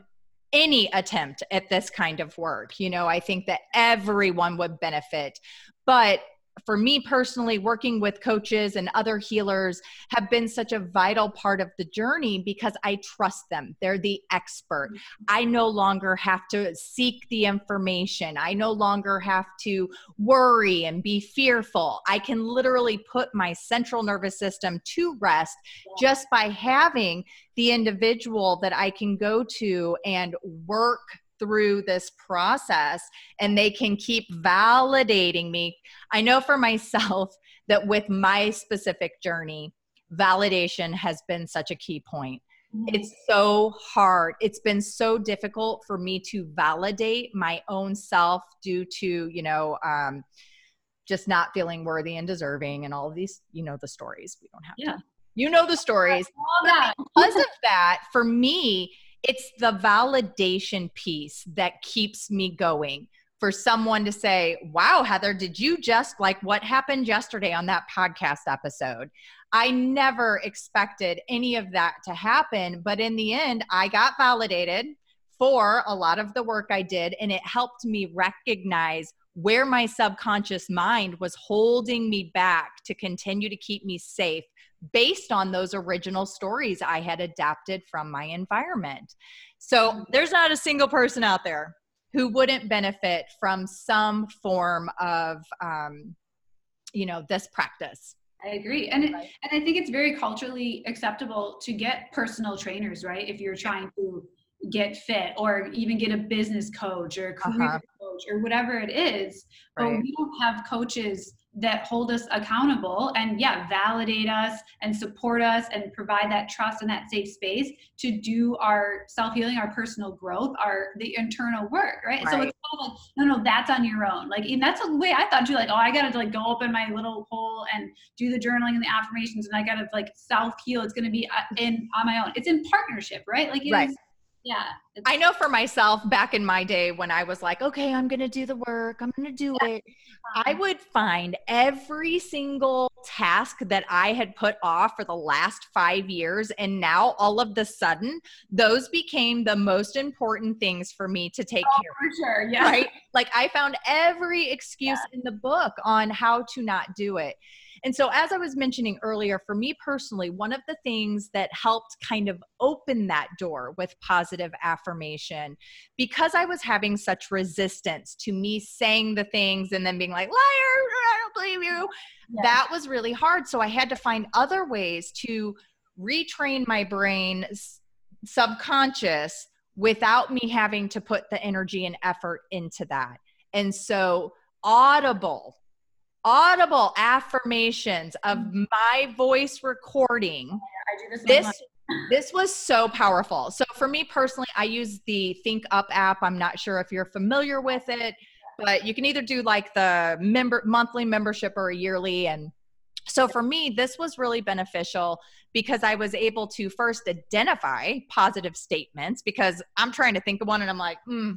any attempt at this kind of work. You know, I think that everyone would benefit. But for me personally, working with coaches and other healers have been such a vital part of the journey because I trust them. They're the expert. Mm-hmm. I no longer have to seek the information. I no longer have to worry and be fearful. I can literally put my central nervous system to rest just by having the individual that I can go to and work through this process and they can keep validating me. I know for myself that with my specific journey, validation has been such a key point. Mm-hmm. It's so hard. It's been so difficult for me to validate my own self due to, you know, um, just not feeling worthy and deserving and all of these, you know, the stories. We don't have yeah. to. You know the stories. because of that, for me, it's the validation piece that keeps me going for someone to say, Wow, Heather, did you just like what happened yesterday on that podcast episode? I never expected any of that to happen. But in the end, I got validated for a lot of the work I did, and it helped me recognize where my subconscious mind was holding me back to continue to keep me safe based on those original stories I had adapted from my environment. So mm-hmm. there's not a single person out there who wouldn't benefit from some form of, um, you know, this practice. I agree. And, and I think it's very culturally acceptable to get personal trainers, right? If you're trying to get fit or even get a business coach or a career uh-huh. coach or whatever it is. Right. But we don't have coaches that hold us accountable and yeah validate us and support us and provide that trust and that safe space to do our self-healing our personal growth our the internal work right, right. so it's all like no no that's on your own. Like and that's the way i thought too like oh i gotta like go up in my little hole and do the journaling and the affirmations and i gotta like self-heal. It's gonna be uh, in on my own. It's in partnership right? Like it right. Yeah i know for myself back in my day when i was like okay i'm gonna do the work i'm gonna do it i would find every single task that i had put off for the last five years and now all of the sudden those became the most important things for me to take oh, care of for sure yeah. right? Like i found every excuse yeah. in the book on how to not do it and so, as I was mentioning earlier, for me personally, one of the things that helped kind of open that door with positive affirmation, because I was having such resistance to me saying the things and then being like, liar, I don't believe you, yeah. that was really hard. So, I had to find other ways to retrain my brain subconscious without me having to put the energy and effort into that. And so, Audible audible affirmations of mm-hmm. my voice recording. I do this. This, this was so powerful. So for me personally, I use the ThinkUp app. I'm not sure if you're familiar with it, but you can either do like the member monthly membership or a yearly and so for me, this was really beneficial because I was able to first identify positive statements because I'm trying to think of one and I'm like, hmm,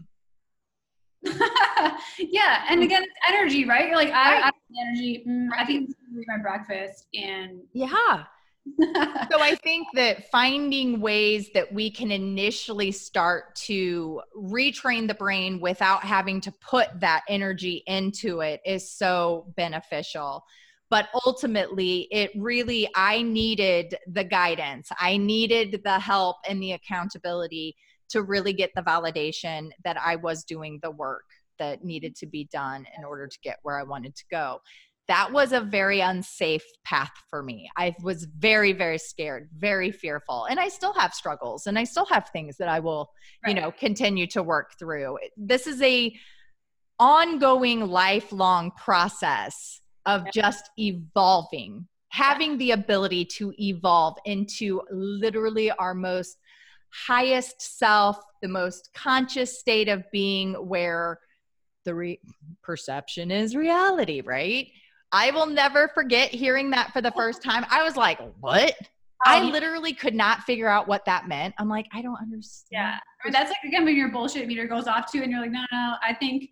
yeah, and again, it's energy, right? You're like, I, I have energy. Mm, I think my breakfast, and yeah. so I think that finding ways that we can initially start to retrain the brain without having to put that energy into it is so beneficial. But ultimately, it really, I needed the guidance. I needed the help and the accountability to really get the validation that I was doing the work that needed to be done in order to get where I wanted to go. That was a very unsafe path for me. I was very, very scared, very fearful, and I still have struggles and I still have things that I will, right. you know, continue to work through. This is a ongoing lifelong process of just evolving having the ability to evolve into literally our most highest self, the most conscious state of being where the re- perception is reality, right? I will never forget hearing that for the first time. I was like, what? I um, literally could not figure out what that meant. I'm like, I don't understand. Yeah. That's like, again, when your bullshit meter goes off too, and you're like, no, no, I think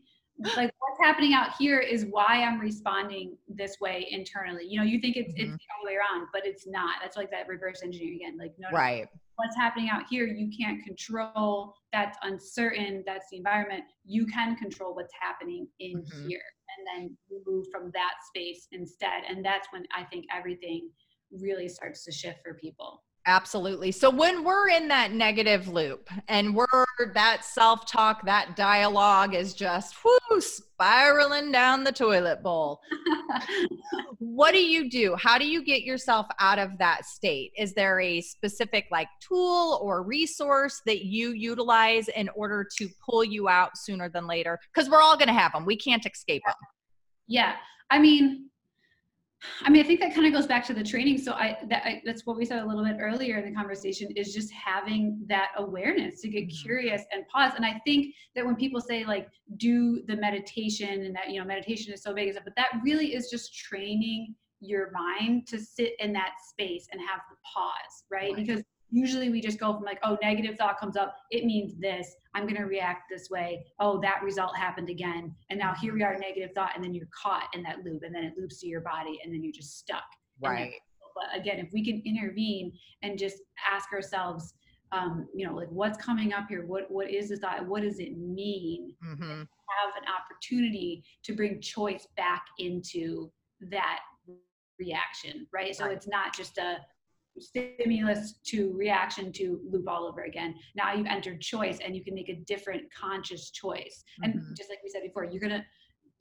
like what's happening out here is why I'm responding this way internally. You know, you think it's, mm-hmm. it's the other way around, but it's not. That's like that reverse engineering again. Like, no, right. What's happening out here you can't control that's uncertain that's the environment. You can control what's happening in mm-hmm. here and then move from that space instead. And that's when i think everything really starts to shift for people Absolutely. So when we're in that negative loop and we're that self talk, that dialogue is just whoo, spiraling down the toilet bowl. what do you do? How do you get yourself out of that state? Is there a specific like tool or resource that you utilize in order to pull you out sooner than later? Because we're all going to have them. We can't escape them. Yeah. I mean, I mean, I think that kind of goes back to the training. So I, that, I, that's what we said a little bit earlier in the conversation is just having that awareness to get mm-hmm. curious and pause. And I think that when people say like do the meditation and that you know meditation is so big and stuff, but that really is just training your mind to sit in that space and have the pause, right? right. Because usually we just go from like oh negative thought comes up it means this i'm going to react this way oh that result happened again and now here we are negative thought and then you're caught in that loop and then it loops to your body and then you're just stuck. Right. but again if we can intervene and just ask ourselves um, you know like what's coming up here? What what is this thought? What does it mean? Mm-hmm. have an opportunity to bring choice back into that reaction right? So right. it's not just a stimulus to reaction to loop all over again. Now you've entered choice and you can make a different conscious choice. Mm-hmm. And just like we said before, you're going to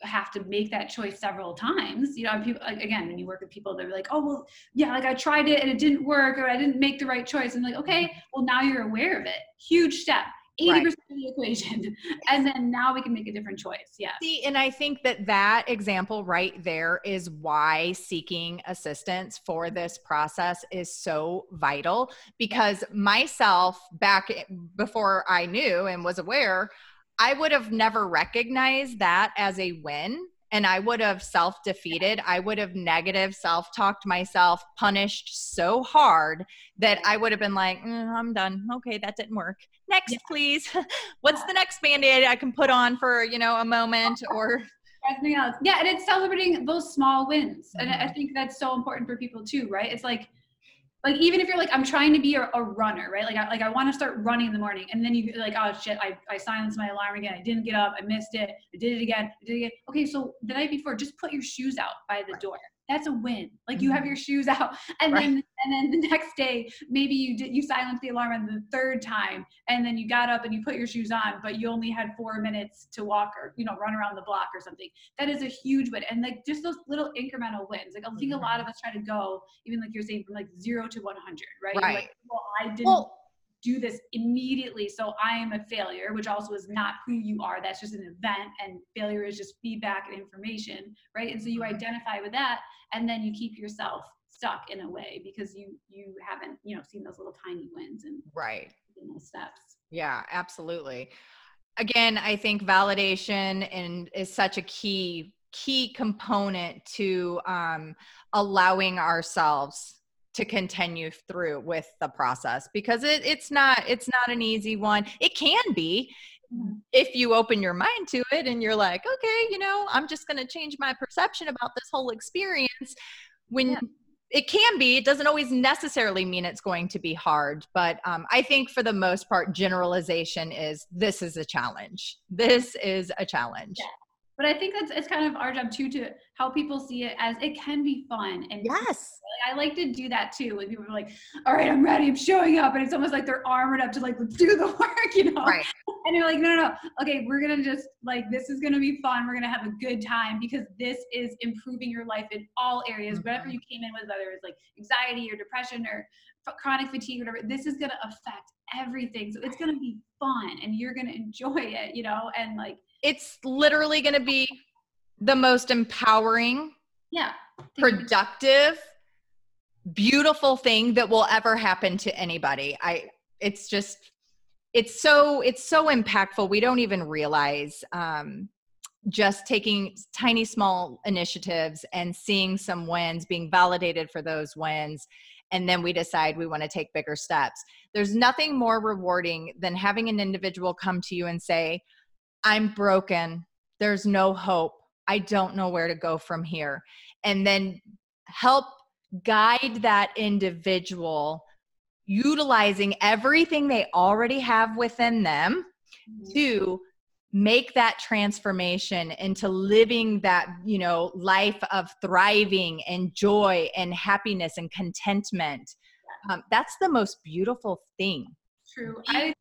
have to make that choice several times. You know, people again, when you work with people, they're like, "Oh, well, yeah, like I tried it and it didn't work, or I didn't make the right choice." And like, okay, mm-hmm. well, now you're aware of it. Huge step. 80% right. of the equation and then now we can make a different choice yeah see and i think that that example right there is why seeking assistance for this process is so vital because myself back before i knew and was aware i would have never recognized that as a win and I would have self defeated. I would have negative self talked myself, punished so hard that I would have been like, mm, I'm done. Okay, that didn't work. Next, yeah. please. What's the next band aid I can put on for, you know, a moment or. Anything else. Yeah, and it's celebrating those small wins. And I mm-hmm. think that's so important for people too, right? It's like, like even if you're like i'm trying to be a, a runner right like i like i want to start running in the morning and then you like oh shit I, I silenced my alarm again i didn't get up i missed it i did it again i did it again okay so the night before just put your shoes out by the door that's a win. Like you have mm-hmm. your shoes out, and right. then and then the next day maybe you did you silenced the alarm on the third time, and then you got up and you put your shoes on, but you only had four minutes to walk or you know run around the block or something. That is a huge win, and like just those little incremental wins. Like I think a lot mm-hmm. of us try to go even like you're saying from like zero to 100, right? Right. Like, well, I didn't. Well, do this immediately. So i am a failure which also is not who you are. That's just an event and failure is just feedback and information right? And so you mm-hmm. identify with that and then you keep yourself stuck in a way because you you haven't you know seen those little tiny wins and right. those steps. Yeah absolutely. Again i think validation and is such a key key component to um, allowing ourselves to continue through with the process because it, it's not it's not an easy one it can be mm-hmm. if you open your mind to it and you're like okay you know i'm just going to change my perception about this whole experience when yeah. it can be it doesn't always necessarily mean it's going to be hard but um, i think for the most part generalization is this is a challenge this is a challenge yeah but I think that's it's kind of our job too to help people see it as it can be fun. And yes, I like to do that too. When people are like, "All right, I'm ready, I'm showing up," and it's almost like they're armored up to like let's do the work, you know? Right. And you're like, "No, no, no. Okay, we're gonna just like this is gonna be fun. We're gonna have a good time because this is improving your life in all areas. Mm-hmm. Whatever you came in with, whether it's like anxiety or depression or chronic fatigue, whatever, this is gonna affect everything. So it's gonna be fun, and you're gonna enjoy it, you know, and like." It's literally going to be the most empowering yeah. Productive beautiful thing that will ever happen to anybody. I it's just it's so it's so impactful. We don't even realize um just taking tiny small initiatives and seeing some wins being validated for those wins and then we decide we want to take bigger steps. There's nothing more rewarding than having an individual come to you and say I'm broken. There's no hope. I don't know where to go from here. And then help guide that individual utilizing everything they already have within them mm-hmm. to make that transformation into living that you know life of thriving and joy and happiness and contentment um, that's the most beautiful thing true i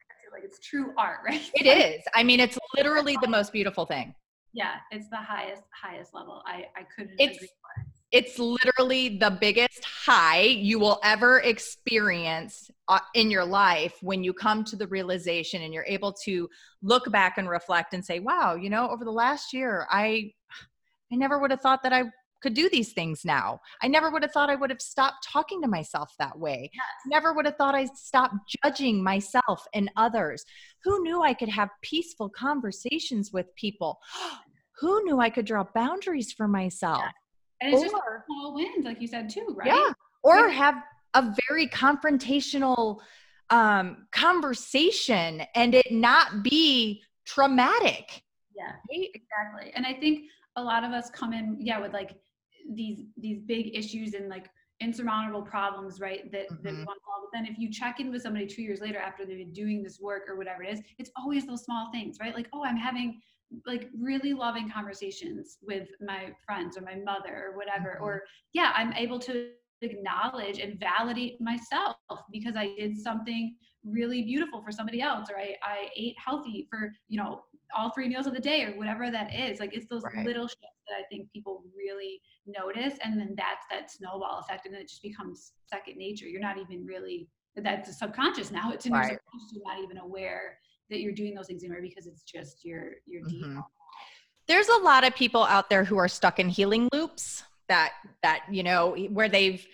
it's true art right? It is. I mean it's literally the most beautiful thing. Yeah it's the highest highest level. I i couldn't it's, agree more. it's literally the biggest high you will ever experience uh, in your life when you come to the realization and you're able to look back and reflect and say wow you know over the last year i i never would have thought that i could do these things now i never would have thought i would have stopped talking to myself that way yes. never would have thought i'd stop judging myself and others who knew i could have peaceful conversations with people who knew i could draw boundaries for myself yes and it's or, just small wins, like you said too, right? Yeah. Or have a very confrontational um, conversation and it not be traumatic. Yeah, exactly. And I think a lot of us come in, yeah, with like these these big issues and like insurmountable problems, right? That mm-hmm. that we want to solve. But then if you check in with somebody two years later after they've been doing this work or whatever it is, it's always those small things, right? Like, oh, I'm having like really loving conversations with my friends or my mother or whatever mm-hmm. or yeah i'm able to acknowledge and validate myself because i did something really beautiful for somebody else or i, I ate healthy for you know all three meals of the day or whatever that is like it's those right. little shifts that i think people really notice and then that's that snowball effect and then it just becomes second nature you're not even really that's subconscious now it's in right. your subconscious you're not even aware that you're doing those things anymore because it's just your your mm-hmm. there's a lot of people out there who are stuck in healing loops that that you know where they've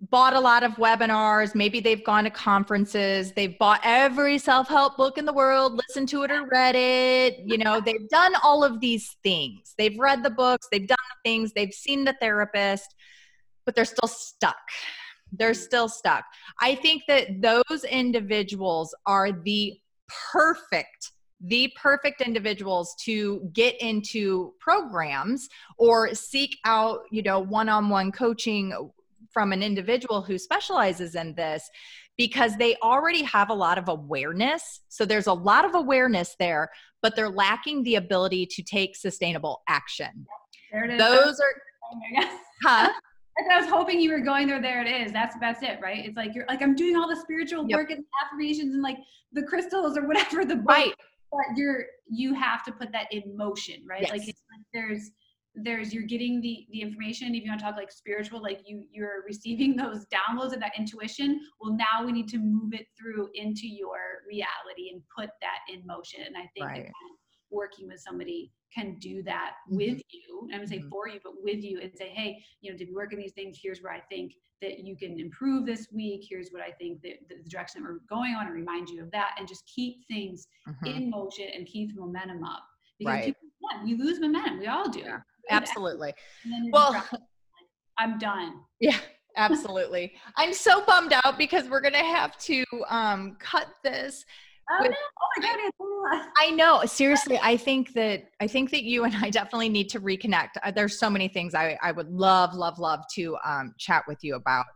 bought a lot of webinars. Maybe they've gone to conferences. They've bought every self-help book in the world listened to it or read it. You know they've done all of these things. They've read the books. They've done the things. They've seen the therapist but they're still stuck. They're still stuck. I think that those individuals are the perfect the perfect individuals to get into programs or seek out you know one-on-one coaching from an individual who specializes in this because they already have a lot of awareness so there's a lot of awareness there but they're lacking the ability to take sustainable action there it is. those are huh I was hoping you were going there. There it is. That's that's it, right? It's like you're like I'm doing all the spiritual yep. work and affirmations and like the crystals or whatever the book, right. But you're you have to put that in motion, right? Yes. Like it's like there's there's you're getting the the information. If you want to talk like spiritual, like you you're receiving those downloads of that intuition. Well, now we need to move it through into your reality and put that in motion. And I think right. working with somebody can do that mm-hmm. with you. I'm gonna say mm-hmm. for you, but with you and say, hey, you know, did we work on these things? Here's where I think that you can improve this week. Here's what I think that the direction that we're going on and remind you of that and just keep things mm-hmm. in motion and keep the momentum up. Because right. people, yeah, you lose momentum. We all do. Yeah, absolutely. Well, I'm done. Yeah. Absolutely. I'm so bummed out because we're going to have to um, cut this Oh, with, no. oh my goodness. I know. Seriously, I think that I think that you and I definitely need to reconnect. Uh, there's so many things I, I would love, love, love to um, chat with you about.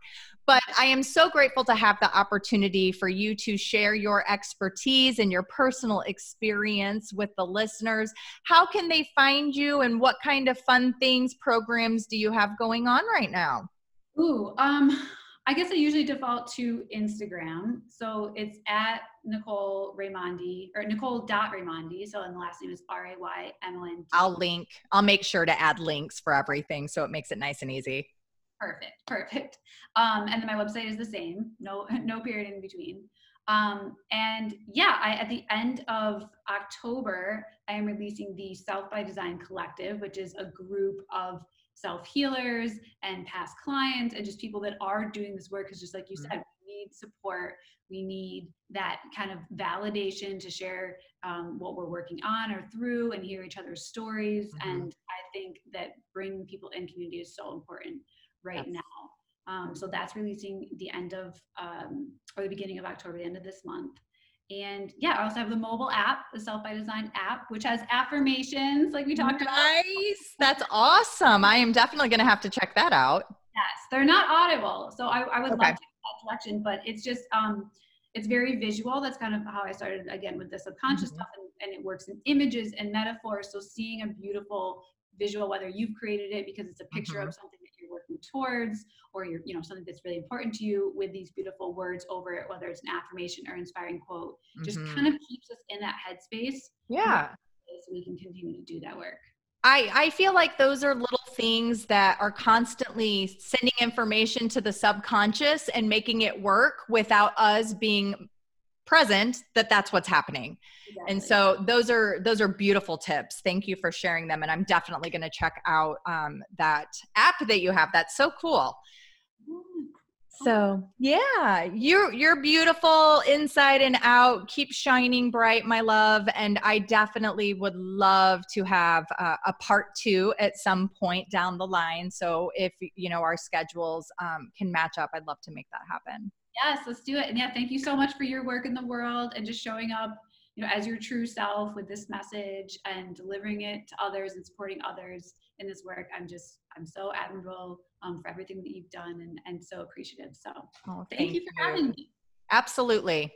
But I am so grateful to have the opportunity for you to share your expertise and your personal experience with the listeners. How can they find you and what kind of fun things, programs do you have going on right now? Ooh, um, I guess I usually default to Instagram. So it's at Nicole Raymondi or Nicole dot Raymondi. So and the last name is R A Y M O N D. I'll link. I'll make sure to add links for everything so it makes it nice and easy. Perfect. Perfect. Um, and then my website is the same. No, no period in between. Um, and yeah, I, at the end of October, I am releasing the Self by Design Collective, which is a group of self healers and past clients and just people that are doing this work. Because just like you mm-hmm. said, we need support. We need that kind of validation to share um, what we're working on or through and hear each other's stories. Mm-hmm. And I think that bringing people in community is so important right yes. now. Um, so that's releasing the end of um, or the beginning of October, the end of this month. And yeah, I also have the mobile app, the Self by Design app, which has affirmations like we talked nice. about. Nice. That's awesome. I am definitely going to have to check that out. Yes, they're not audible. So I, I would okay. love to direction, but it's just um, it's very visual. That's kind of how I started again with the subconscious mm-hmm. stuff, and, and it works in images and metaphors. So seeing a beautiful visual, whether you've created it because it's a picture mm-hmm. of something that working towards, or you're you know something that's really important to you, with these beautiful words over it, whether it's an affirmation or inspiring quote, mm-hmm. just kind of keeps us in that headspace. Yeah, so we can continue to do that work. I, I feel like those are little things that are constantly sending information to the subconscious and making it work without us being present that that's what's happening exactly. and so those are those are beautiful tips thank you for sharing them and i'm definitely going to check out um, that app that you have that's so cool so yeah, you're you're beautiful inside and out. Keep shining bright, my love. And I definitely would love to have uh, a part two at some point down the line. So if you know our schedules um, can match up, I'd love to make that happen. Yes, let's do it. And yeah, thank you so much for your work in the world and just showing up, you know, as your true self with this message and delivering it to others and supporting others in this work. I'm just I'm so admirable um, for everything that you've done and, and so appreciative. So oh, thank, thank, you for you. having me. Absolutely.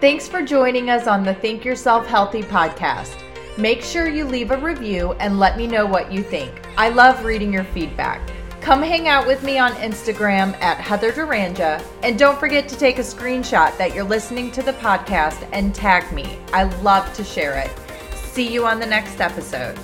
Thanks for joining us on the Think Yourself Healthy podcast. Make sure you leave a review and let me know what you think. I love reading your feedback. Come hang out with me on Instagram at Heather Duranja. And don't forget to take a screenshot that you're listening to the podcast and tag me. I love to share it. See you on the next episode.